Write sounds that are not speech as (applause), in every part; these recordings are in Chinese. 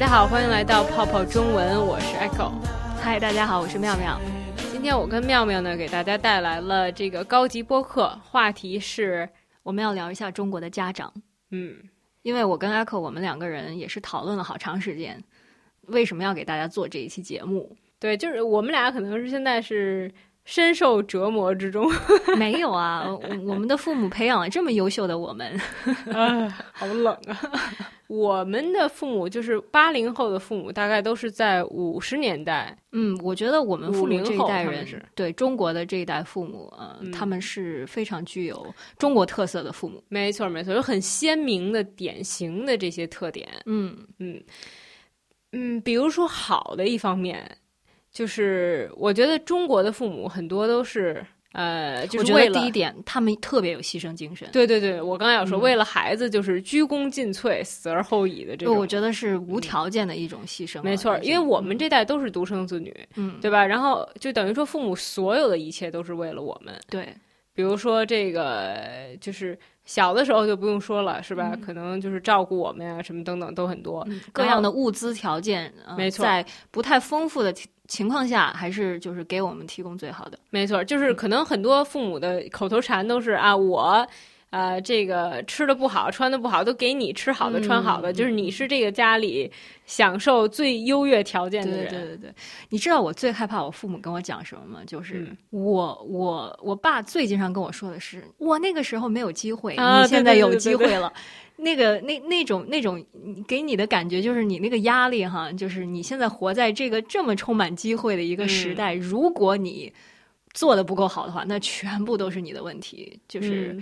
家好，欢迎来到泡泡中文，我是 Echo。嗨，大家好，我是妙妙。今天我跟妙妙呢，给大家带来了这个高级播客，话题是我们要聊一下中国的家长。嗯，因为我跟 Echo 我们两个人也是讨论了好长时间，为什么要给大家做这一期节目？对，就是我们俩可能是现在是。深受折磨之中，(laughs) 没有啊，我们的父母培养了这么优秀的我们，(laughs) 啊，好冷啊！我们的父母就是八零后的父母，大概都是在五十年代。嗯，我觉得我们父母这一代人是对中国的这一代父母，呃，他们是非常具有中国特色的父母。没错，没错，有很鲜明的、典型的这些特点。嗯嗯嗯，比如说好的一方面。就是我觉得中国的父母很多都是呃，就是为了第一点，他们特别有牺牲精神。对对对，我刚才要说，为了孩子就是鞠躬尽瘁、死而后已的这种。我觉得是无条件的一种牺牲。没错，因为我们这代都是独生子女，嗯，对吧？然后就等于说，父母所有的一切都是为了我们。对，比如说这个，就是小的时候就不用说了，是吧？可能就是照顾我们呀，什么等等都很多，各样的物资条件，没错，在不太丰富的。情况下，还是就是给我们提供最好的。没错，就是可能很多父母的口头禅都是啊，我，呃，这个吃的不好，穿的不好，都给你吃好的，穿好的，就是你是这个家里享受最优越条件的人。对对对对，你知道我最害怕我父母跟我讲什么吗？就是我我我爸最经常跟我说的是，我那个时候没有机会，你现在有机会了。那个那那种那种给你的感觉就是你那个压力哈，就是你现在活在这个这么充满机会的一个时代，如果你做的不够好的话，那全部都是你的问题。就是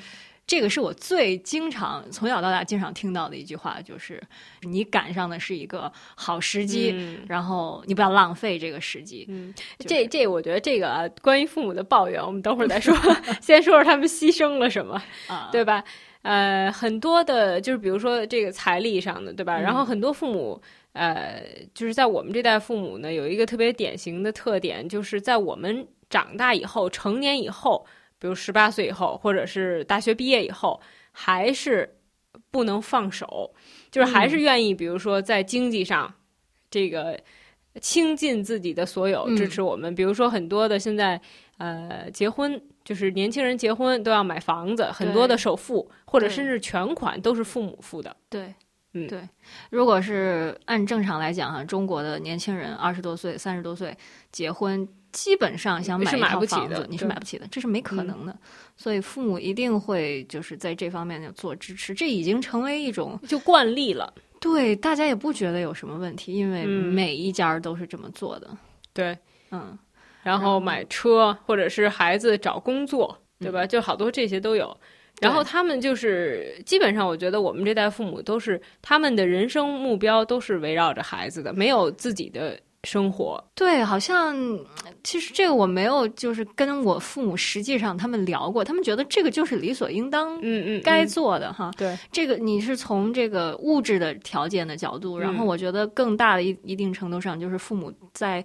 这个是我最经常从小到大经常听到的一句话，就是你赶上的是一个好时机，然后你不要浪费这个时机。嗯，这这我觉得这个关于父母的抱怨，我们等会儿再说，(laughs) 先说说他们牺牲了什么，对吧？呃，很多的，就是比如说这个财力上的，对吧？然后很多父母，呃，就是在我们这代父母呢，有一个特别典型的特点，就是在我们长大以后、成年以后，比如十八岁以后，或者是大学毕业以后，还是不能放手，就是还是愿意，比如说在经济上，这个倾尽自己的所有支持我们。比如说很多的现在，呃，结婚。就是年轻人结婚都要买房子，很多的首付或者甚至全款都是父母付的。对，嗯，对。如果是按正常来讲哈，中国的年轻人二十多岁、三十多岁结婚，基本上想买一套房子，你是买不起的，这是没可能的。所以父母一定会就是在这方面做支持，这已经成为一种就惯例了。对，大家也不觉得有什么问题，因为每一家都是这么做的。对，嗯。然后买车，或者是孩子找工作，对吧？就好多这些都有。然后他们就是基本上，我觉得我们这代父母都是他们的人生目标都是围绕着孩子的，没有自己的生活。对，好像其实这个我没有就是跟我父母实际上他们聊过，他们觉得这个就是理所应当，嗯嗯，该做的哈。对，这个你是从这个物质的条件的角度，然后我觉得更大的一一定程度上就是父母在。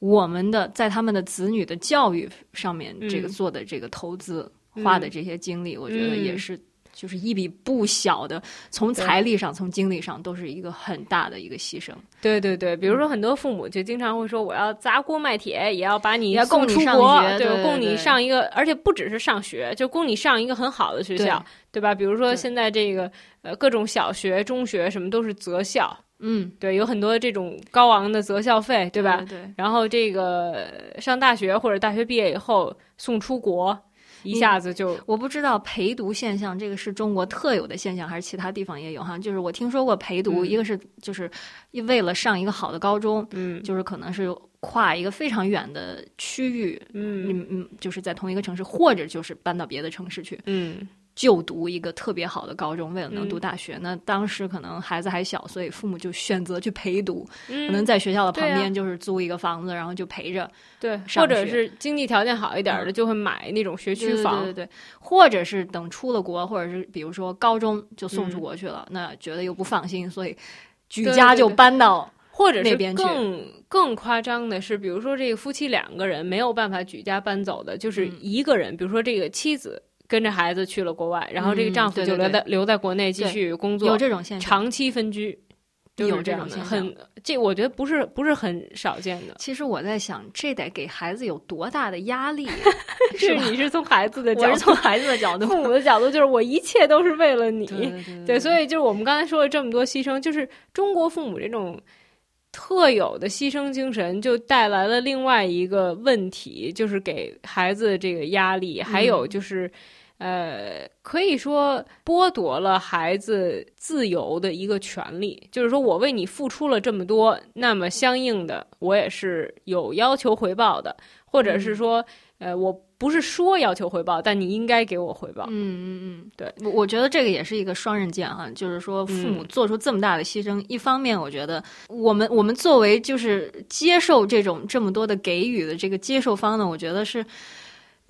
我们的在他们的子女的教育上面，这个做的这个投资花的这些精力，我觉得也是就是一笔不小的，从财力上、从精力上都是一个很大的一个牺牲。对对对，比如说很多父母就经常会说：“我要砸锅卖铁，也要把你供出国，对，供你上一个，而且不只是上学，就供你上一个很好的学校，对吧？比如说现在这个呃，各种小学、中学什么都是择校。”嗯，对，有很多这种高昂的择校费，对吧？对。然后这个上大学或者大学毕业以后送出国，一下子就我不知道陪读现象这个是中国特有的现象还是其他地方也有哈？就是我听说过陪读，一个是就是为了上一个好的高中，嗯，就是可能是跨一个非常远的区域，嗯嗯嗯，就是在同一个城市，或者就是搬到别的城市去，嗯。就读一个特别好的高中，为了能读大学，那当时可能孩子还小，所以父母就选择去陪读，可能在学校的旁边就是租一个房子，然后就陪着。对，或者是经济条件好一点的，就会买那种学区房。对对对，或者是等出了国，或者是比如说高中就送出国去了，那觉得又不放心，所以举家就搬到或者是更更夸张的是，比如说这个夫妻两个人没有办法举家搬走的，就是一个人，比如说这个妻子。跟着孩子去了国外，然后这个丈夫就留在留在国内继续工作，有这种现象，长期分居，有这种很这，我觉得不是不是很少见的。其实我在想，这得给孩子有多大的压力？(laughs) 是你是从孩子的，角度从孩子的角度，父母的角度，就是我一切都是为了你。对，所以就是我们刚才说了这么多牺牲，就是中国父母这种特有的牺牲精神，就带来了另外一个问题，就是给孩子这个压力，还有就是。呃，可以说剥夺了孩子自由的一个权利，就是说我为你付出了这么多，那么相应的我也是有要求回报的，或者是说，呃，我不是说要求回报，但你应该给我回报。嗯嗯嗯，对，我我觉得这个也是一个双刃剑哈，就是说父母做出这么大的牺牲，一方面我觉得我们我们作为就是接受这种这么多的给予的这个接受方呢，我觉得是。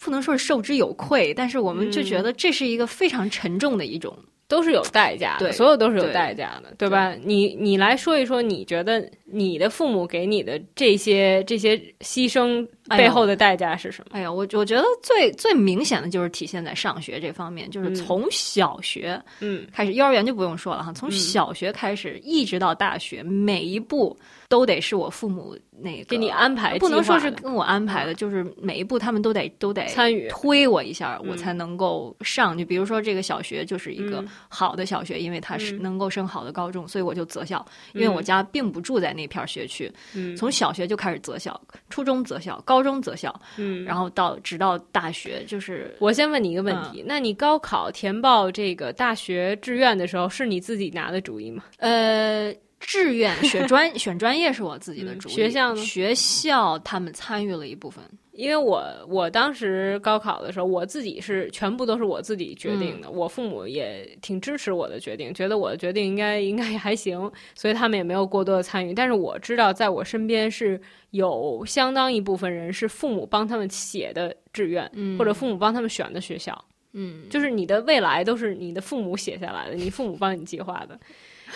不能说是受之有愧，但是我们就觉得这是一个非常沉重的一种，都是有代价的，所有都是有代价的，对吧？你你来说一说，你觉得你的父母给你的这些这些牺牲背后的代价是什么？哎呀，我我觉得最最明显的就是体现在上学这方面，就是从小学嗯开始，幼儿园就不用说了哈，从小学开始一直到大学，每一步。都得是我父母那个给你安排，不能说是跟我安排的，就是每一步他们都得都得参与推我一下，我才能够上。就比如说这个小学就是一个好的小学，因为它是能够升好的高中，所以我就择校。因为我家并不住在那片学区，从小学就开始择校，初中择校，高中择校，嗯，然后到直到大学。就是我先问你一个问题，那你高考填报这个大学志愿的时候，是你自己拿的主意吗？呃。志愿选专 (laughs) 选专业是我自己的主意，学校呢？学校他们参与了一部分，因为我我当时高考的时候，我自己是全部都是我自己决定的，我父母也挺支持我的决定，觉得我的决定应该应该还行，所以他们也没有过多的参与。但是我知道，在我身边是有相当一部分人是父母帮他们写的志愿，或者父母帮他们选的学校，嗯，就是你的未来都是你的父母写下来的，你父母帮你计划的。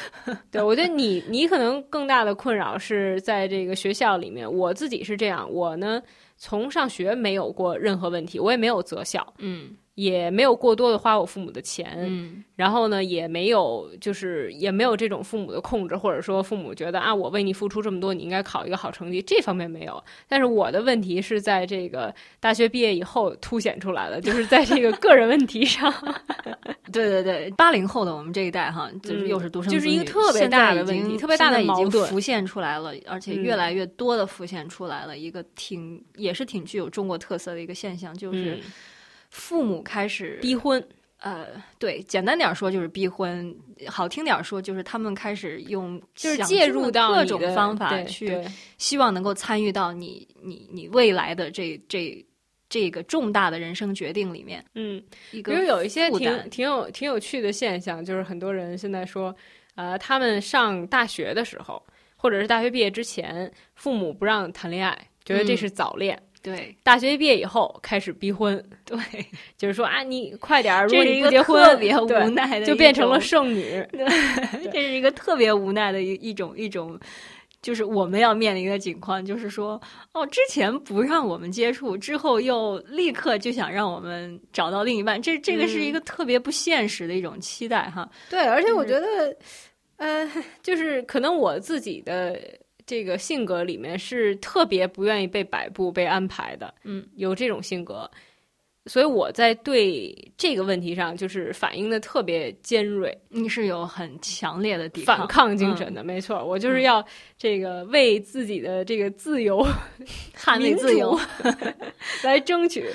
(laughs) 对，我觉得你你可能更大的困扰是在这个学校里面。我自己是这样，我呢从上学没有过任何问题，我也没有择校，嗯。也没有过多的花我父母的钱，然后呢，也没有就是也没有这种父母的控制，或者说父母觉得啊，我为你付出这么多，你应该考一个好成绩，这方面没有。但是我的问题是在这个大学毕业以后凸显出来了，就是在这个个人问题上。对对对，八零后的我们这一代哈，就是又是独生子女，就是一个特别大的问题，特别大的矛盾浮现出来了，而且越来越多的浮现出来了一个挺也是挺具有中国特色的一个现象，就是。父母开始逼婚，呃，对，简单点说就是逼婚，好听点说就是他们开始用就是介入到各种方法去，希望能够参与到你你你未来的这这这个重大的人生决定里面。嗯，比如有一些挺挺有挺有趣的现象，就是很多人现在说，呃，他们上大学的时候，或者是大学毕业之前，父母不让谈恋爱，觉得这是早恋。对，大学毕业以后开始逼婚，对，(laughs) 就是说啊，你快点儿，如果你不结婚，特别无奈的，就变成了剩女。(laughs) 对，这是一个特别无奈的一一种一种，就是我们要面临的境况，就是说，哦，之前不让我们接触，之后又立刻就想让我们找到另一半，这这个是一个特别不现实的一种期待哈。对，而且我觉得，呃，(laughs) 就是可能我自己的。这个性格里面是特别不愿意被摆布、被安排的，嗯，有这种性格，所以我在对这个问题上就是反应的特别尖锐。你是有很强烈的反抗精神的，没错，我就是要这个为自己的这个自由、(laughs) 捍卫自由 (laughs) (laughs) 来争取。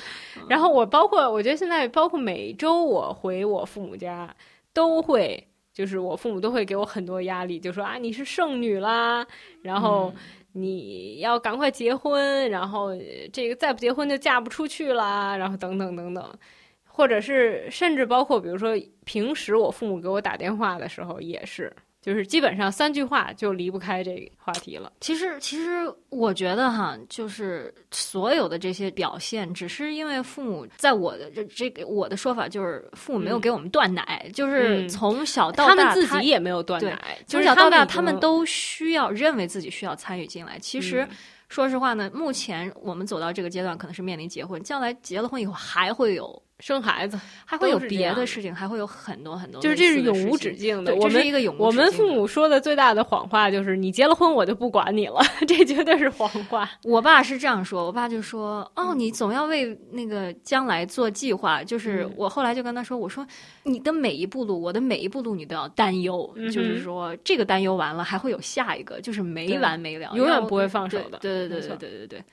然后我包括，我觉得现在包括每周我回我父母家都会。就是我父母都会给我很多压力，就说啊你是剩女啦，然后你要赶快结婚，然后这个再不结婚就嫁不出去啦，然后等等等等，或者是甚至包括比如说平时我父母给我打电话的时候也是。就是基本上三句话就离不开这个话题了。其实，其实我觉得哈，就是所有的这些表现，只是因为父母在我的这这个我的说法就是父母没有给我们断奶，就是从小到大他们自己也没有断奶，从小到大他们都需要认为自己需要参与进来。其实，说实话呢，目前我们走到这个阶段，可能是面临结婚，将来结了婚以后还会有。生孩子，还会有别的事情，还会有很多很多，就是这是永无止境的。我们一个永我们父母说的最大的谎话就是：你结了婚，我就不管你了。(laughs) 这绝对是谎话。我爸是这样说，我爸就说：“哦，你总要为那个将来做计划。”就是我后来就跟他说：“我说你的每一步路，我的每一步路，你都要担忧。就是说，这个担忧完了，还会有下一个，就是没完没了，永远不会放手的。”对对对对对对对。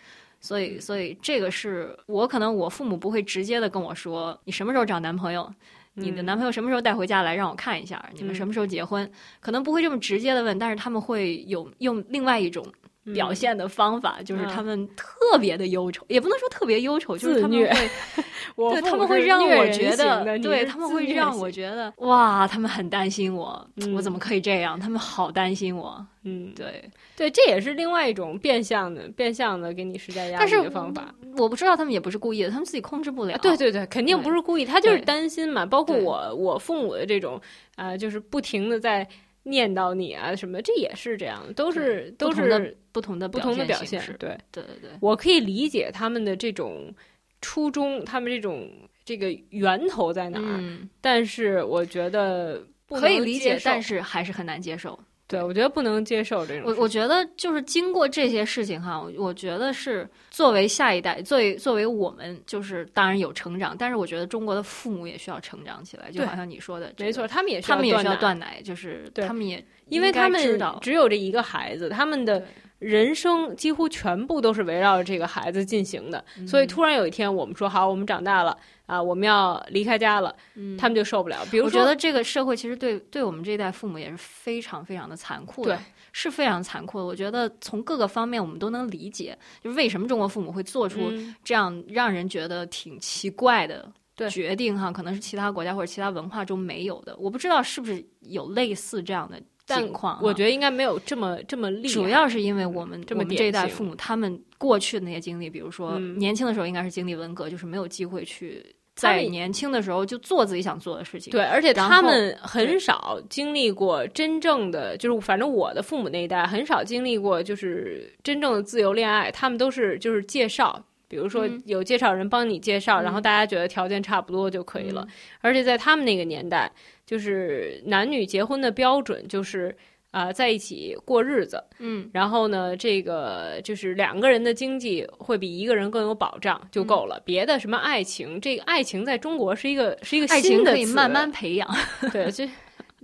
所以，所以这个是我可能我父母不会直接的跟我说，你什么时候找男朋友，你的男朋友什么时候带回家来让我看一下，你们什么时候结婚，可能不会这么直接的问，但是他们会有用另外一种。表现的方法就是他们特别的忧愁，也不能说特别忧愁，就是他们会，(laughs) 对他们会让我觉得，对他们会让我觉得，哇，他们很担心我，我怎么可以这样？他们好担心我，嗯，对，对，这也是另外一种变相的、变相的给你施加压力的方法。我不知道他们也不是故意的，他们自己控制不了。对对对，肯定不是故意，他就是担心嘛。包括我，我父母的这种啊，就是不停的在。念叨你啊什么，这也是这样，都是都是不同的不同的表现。对对对对，我可以理解他们的这种初衷，他们这种这个源头在哪儿，但是我觉得可以理解，但是还是很难接受。对，我觉得不能接受这种。我我觉得就是经过这些事情哈，我觉得是作为下一代，作为作为我们，就是当然有成长，但是我觉得中国的父母也需要成长起来，就好像你说的，没错，他们也他们也需要断奶，就是他们也因为他们只有这一个孩子，他们的。人生几乎全部都是围绕着这个孩子进行的，所以突然有一天我们说好，我们长大了啊，我们要离开家了，他们就受不了。比如说，我觉得这个社会其实对对我们这一代父母也是非常非常的残酷的，是非常残酷的。我觉得从各个方面我们都能理解，就是为什么中国父母会做出这样让人觉得挺奇怪的决定哈，可能是其他国家或者其他文化中没有的。我不知道是不是有类似这样的。情况，我觉得应该没有这么这么厉害。主要是因为我们这么这一代父母，他们过去的那些经历，比如说年轻的时候应该是经历文革，就是没有机会去在年轻的时候就做自己想做的事情。对，而且他们很少经历过真正的，就是反正我的父母那一代很少经历过，就是真正的自由恋爱。他们都是就是介绍，比如说有介绍人帮你介绍，然后大家觉得条件差不多就可以了。而且在他们那个年代。就是男女结婚的标准就是啊，在一起过日子，嗯，然后呢，这个就是两个人的经济会比一个人更有保障就够了。别的什么爱情，这个爱情在中国是一个是一个新的可以慢慢培养，对，就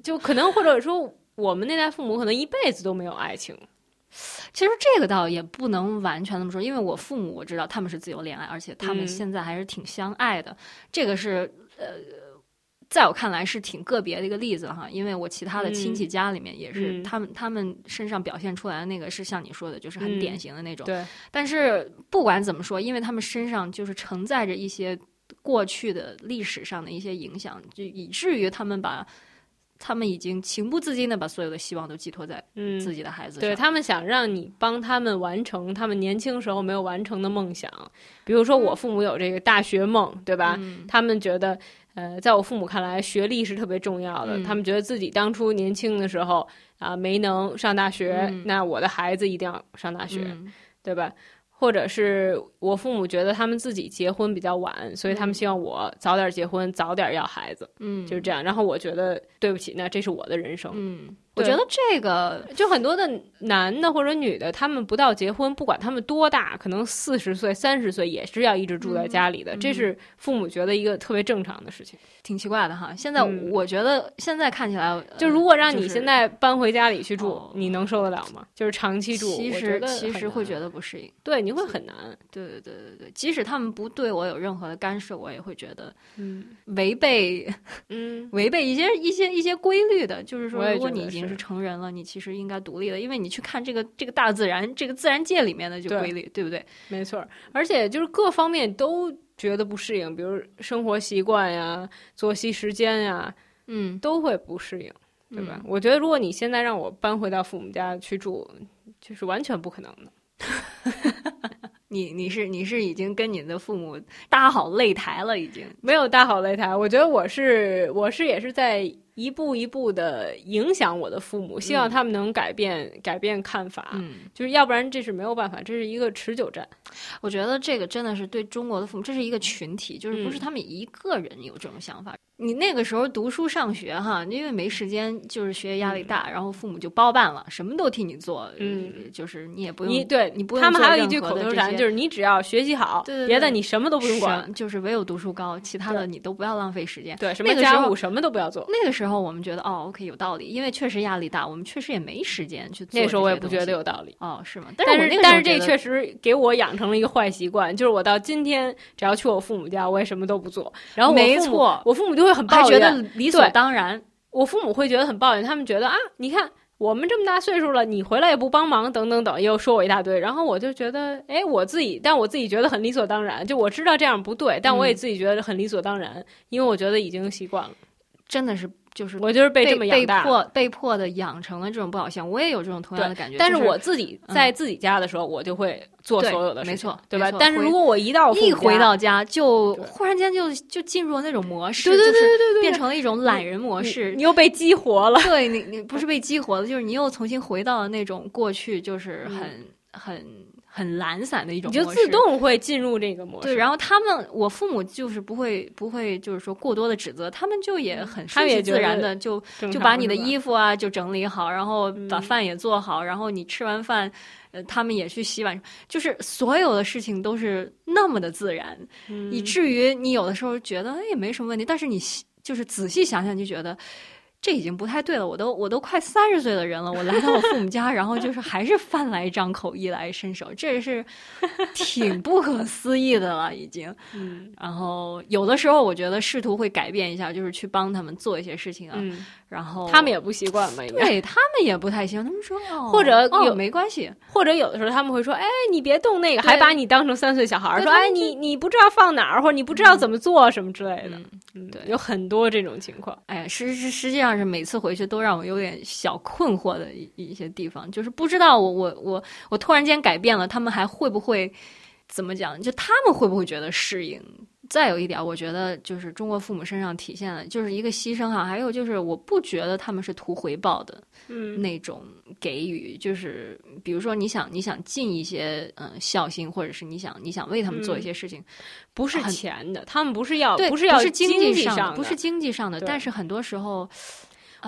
就可能或者说我们那代父母可能一辈子都没有爱情。其实这个倒也不能完全那么说，因为我父母我知道他们是自由恋爱，而且他们现在还是挺相爱的。这个是呃。在我看来是挺个别的一个例子哈，因为我其他的亲戚家里面也是，他们他们身上表现出来的那个是像你说的，就是很典型的那种。对。但是不管怎么说，因为他们身上就是承载着一些过去的历史上的一些影响，就以至于他们把他们已经情不自禁的把所有的希望都寄托在自己的孩子上。对他们想让你帮他们完成他们年轻时候没有完成的梦想，比如说我父母有这个大学梦，对吧？他们觉得。呃，在我父母看来，学历是特别重要的。他们觉得自己当初年轻的时候啊，没能上大学，那我的孩子一定要上大学，对吧？或者是我父母觉得他们自己结婚比较晚，所以他们希望我早点结婚，早点要孩子，嗯，就是这样。然后我觉得对不起，那这是我的人生，嗯。我觉得这个就很多的男的或者女的，他们不到结婚，不管他们多大，可能四十岁、三十岁也是要一直住在家里的，这是父母觉得一个特别正常的事情，挺奇怪的哈。现在我觉得现在看起来，就如果让你现在搬回家里去住，你能受得了吗？就是长期住，其实其实会觉得不适应，对，你会很难。对对对对对，即使他们不对我有任何的干涉，我也会觉得嗯违背嗯违背一些一些一些规律的。就是说，如果你已经是成人了，你其实应该独立了，因为你去看这个这个大自然，这个自然界里面的就规律，对不对？没错，而且就是各方面都觉得不适应，比如生活习惯呀、作息时间呀，嗯，都会不适应，对吧？我觉得如果你现在让我搬回到父母家去住，就是完全不可能的。(laughs) 你你是你是已经跟你的父母搭好擂台了，已经没有搭好擂台。我觉得我是我是也是在。一步一步的影响我的父母，希望他们能改变改变看法。嗯，就是要不然这是没有办法，这是一个持久战。我觉得这个真的是对中国的父母，这是一个群体，就是不是他们一个人有这种想法。你那个时候读书上学哈，因为没时间，就是学业压力大，然后父母就包办了，什么都替你做。嗯，就是你也不用你对你不用。他们还有一句口头禅，就是你只要学习好，别的你什么都不用管，就是唯有读书高，其他的你都不要浪费时间。对，什么家务什么都不要做。那个时候我们觉得哦，OK 有道理，因为确实压力大，我们确实也没时间去。那时候我也不觉得有道理。哦，是吗？但是但是这确实给我养成了一个坏习惯，就是我到今天只要去我父母家，我也什么都不做。然后没错，我父母就会很抱怨。理所当然，我父母会觉得很抱怨，他们觉得啊，你看我们这么大岁数了，你回来也不帮忙，等等等，又说我一大堆。然后我就觉得，哎，我自己，但我自己觉得很理所当然。就我知道这样不对，但我也自己觉得很理所当然，因为我觉得已经习惯了，真的是。就是我就是被这么被迫被迫的养成了这种不好习惯，我也有这种同样的感觉。但是我自己在自己家的时候，我就会做所有的事情，没错，对吧？但是如果我一到一回到家，就忽然间就就进入了那种模式，对对对对对，变成了一种懒人模式。你又被激活了，对你你不是被激活了，就是你又重新回到了那种过去，就是很很。很懒散的一种，你就自动会进入这个模式。对，然后他们，我父母就是不会不会，就是说过多的指责，他们就也很顺其自然的就就把你的衣服啊就整理好，然后把饭也做好，然后你吃完饭，呃，他们也去洗碗，就是所有的事情都是那么的自然，以至于你有的时候觉得哎也没什么问题，但是你就是仔细想想就觉得。这已经不太对了，我都我都快三十岁的人了，我来到我父母家，(laughs) 然后就是还是饭来张口，衣来伸手，这是挺不可思议的了，已经。(laughs) 嗯，然后有的时候我觉得试图会改变一下，就是去帮他们做一些事情啊。然后他们也不习惯嘛，对他们也不太行。他们说，或者有没关系，或者有的时候他们会说，哎，你别动那个，还把你当成三岁小孩儿，说，哎，你你不知道放哪儿，或者你不知道怎么做什么之类的。嗯，对，有很多这种情况。哎，实实实际上是每次回去都让我有点小困惑的一一些地方，就是不知道我我我我突然间改变了，他们还会不会怎么讲？就他们会不会觉得适应？再有一点，我觉得就是中国父母身上体现的，就是一个牺牲哈。还有就是，我不觉得他们是图回报的，嗯，那种给予，就是比如说你想你想尽一些嗯孝心，或者是你想你想为他们做一些事情，不是钱的，他们不是要不是要经济上的，不是经济上的，但是很多时候。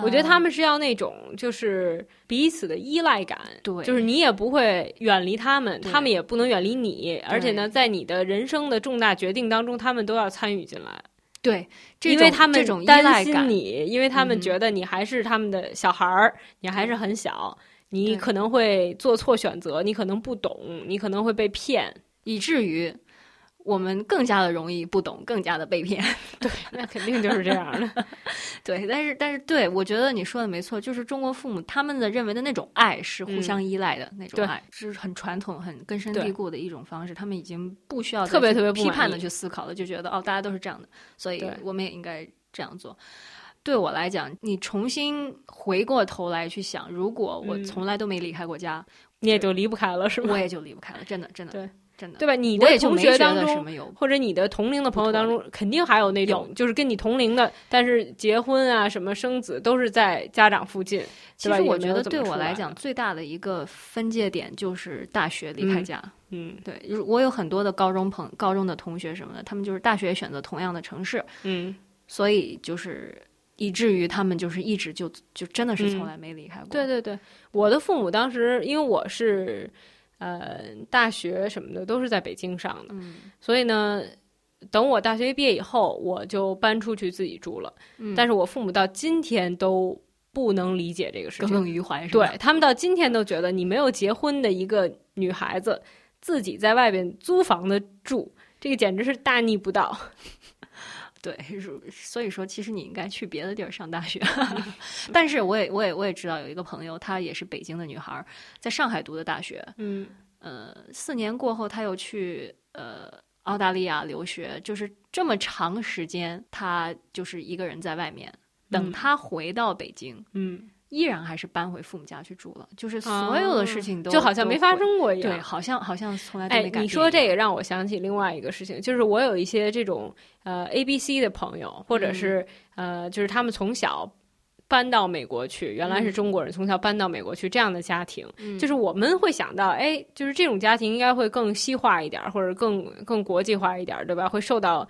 我觉得他们是要那种，就是彼此的依赖感，对，就是你也不会远离他们，他们也不能远离你，而且呢，在你的人生的重大决定当中，他们都要参与进来，对，因为他们担心你，因为他们觉得你还是他们的小孩儿，你还是很小，你可能会做错选择，你可能不懂，你可能会被骗，以至于。我们更加的容易不懂，更加的被骗。对，那肯定就是这样的。(laughs) 对，但是但是，对我觉得你说的没错，就是中国父母他们的认为的那种爱是互相依赖的那种爱，是很传统、很根深蒂固的一种方式。他们已经不需要特别特别批判的去思考了，就觉得哦，大家都是这样的，所以我们也应该这样做。对我来讲，你重新回过头来去想，如果我从来都没离开过家，你也就离不开了，是吗？我也就离不开了，真的，真的。对。真的对吧？你的同学当中，或者你的同龄的朋友当中，肯定还有那种，就是跟你同龄的，但是结婚啊、什么生子都是在家长附近。其实我觉得对我来讲，最大的一个分界点就是大学离开家。嗯，对，我有很多的高中朋、高中的同学什么的，他们就是大学选择同样的城市。嗯，所以就是以至于他们就是一直就就真的是从来没离开过。对对对，我的父母当时因为我是。呃，大学什么的都是在北京上的，所以呢，等我大学毕业以后，我就搬出去自己住了。但是我父母到今天都不能理解这个事情，耿耿于怀是。对他们到今天都觉得，你没有结婚的一个女孩子，自己在外边租房子住，这个简直是大逆不道。对，所以说，其实你应该去别的地儿上大学。(laughs) 但是，我也，我也，我也知道有一个朋友，她也是北京的女孩，在上海读的大学。嗯，呃，四年过后，她又去呃澳大利亚留学，就是这么长时间，她就是一个人在外面。等她回到北京，嗯。依然还是搬回父母家去住了，就是所有的事情都就好像没发生过一样，对，好像好像从来都没改变。你说这个让我想起另外一个事情，就是我有一些这种呃 A B C 的朋友，或者是呃，就是他们从小搬到美国去，原来是中国人，从小搬到美国去这样的家庭，就是我们会想到，哎，就是这种家庭应该会更西化一点，或者更更国际化一点，对吧？会受到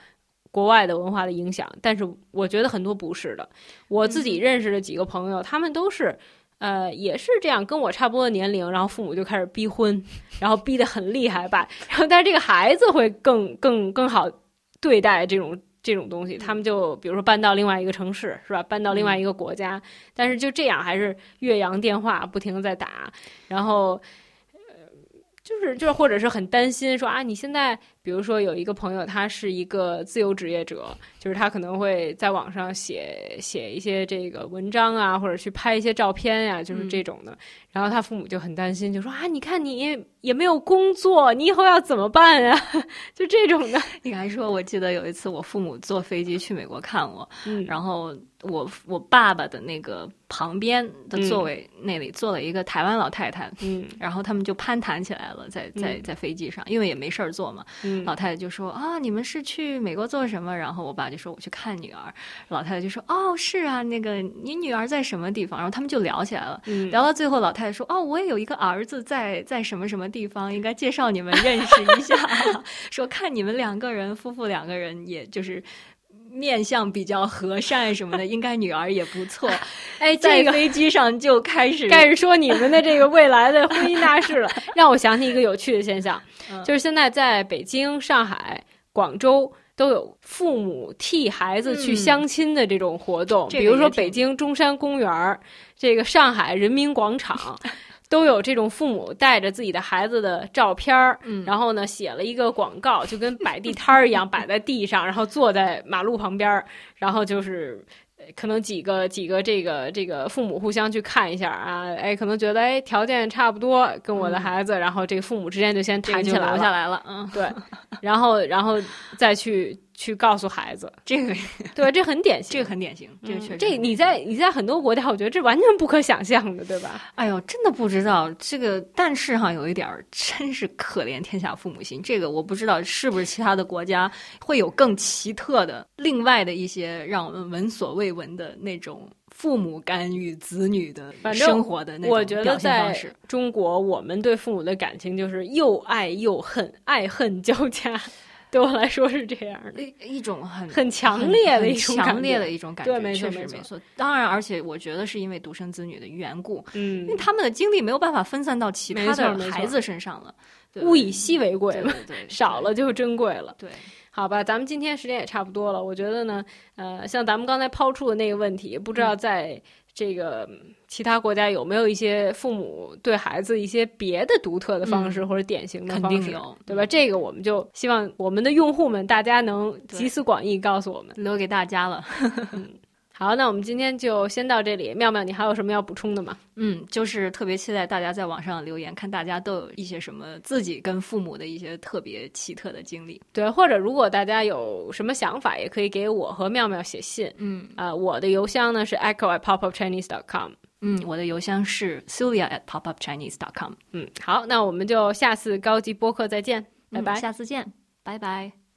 国外的文化的影响。但是我觉得很多不是的，我自己认识的几个朋友，他们都是。呃，也是这样，跟我差不多的年龄，然后父母就开始逼婚，然后逼得很厉害吧。然后，但是这个孩子会更更更好对待这种这种东西。他们就比如说搬到另外一个城市，是吧？搬到另外一个国家，但是就这样还是岳阳电话不停的在打，然后。就是就是，或者是很担心说啊，你现在比如说有一个朋友，他是一个自由职业者，就是他可能会在网上写写一些这个文章啊，或者去拍一些照片呀，就是这种的。然后他父母就很担心，就说啊，你看你也没有工作，你以后要怎么办呀？(laughs) 就这种的。(laughs) 你还说，我记得有一次我父母坐飞机去美国看我，然后。我我爸爸的那个旁边的座位那里坐了一个台湾老太太，嗯，然后他们就攀谈起来了，在在在飞机上，因为也没事儿做嘛，嗯，老太太就说啊，你们是去美国做什么？然后我爸就说我去看女儿，老太太就说哦，是啊，那个你女儿在什么地方？然后他们就聊起来了，聊到最后，老太太说哦，我也有一个儿子在在什么什么地方，应该介绍你们认识一下，(laughs) 说看你们两个人夫妇两个人，也就是。面相比较和善什么的，(laughs) 应该女儿也不错。哎，在飞机上就开始 (laughs) 开始说你们的这个未来的婚姻大事了，(laughs) 让我想起一个有趣的现象，就是现在在北京、上海、广州都有父母替孩子去相亲的这种活动，比如说北京中山公园，这个上海人民广场。都有这种父母带着自己的孩子的照片儿，然后呢写了一个广告，就跟摆地摊儿一样摆在地上，然后坐在马路旁边儿，然后就是可能几个几个这个这个父母互相去看一下啊，哎，可能觉得哎条件差不多跟我的孩子，然后这个父母之间就先谈起来了，下来了，嗯，对，然后然后再去。去告诉孩子，这个 (laughs) 对，这很典型，这个很典型，这个确实。这你在你在很多国家，我觉得这完全不可想象的，对吧？哎呦，真的不知道这个，但是哈，有一点儿真是可怜天下父母心。这个我不知道是不是其他的国家会有更奇特的、另外的一些让我们闻所未闻的那种父母干预子女的生活的那种表现方式。中国，我们对父母的感情就是又爱又恨，爱恨交加。(laughs) 对我来说是这样的，一一种很很强烈的一种强烈的一种感觉，对，没错，没错。当然，而且我觉得是因为独生子女的缘故，嗯，因为他们的精力没有办法分散到其他的孩子身上了，物以稀为贵嘛，对，少了就珍贵了，对。好吧，咱们今天时间也差不多了，我觉得呢，呃，像咱们刚才抛出的那个问题，不知道在。这个其他国家有没有一些父母对孩子一些别的独特的方式或者典型的方式？肯定有，对吧？这个我们就希望我们的用户们大家能集思广益，告诉我们，留给大家了。(laughs) 好，那我们今天就先到这里。妙妙，你还有什么要补充的吗？嗯，就是特别期待大家在网上留言，看大家都有一些什么自己跟父母的一些特别奇特的经历。对，或者如果大家有什么想法，也可以给我和妙妙写信。嗯，啊，我的邮箱呢是 echo at popupchinese dot com。嗯，我的邮箱是 sylvia at popupchinese dot com。嗯，好，那我们就下次高级播客再见，拜拜，下次见，拜拜。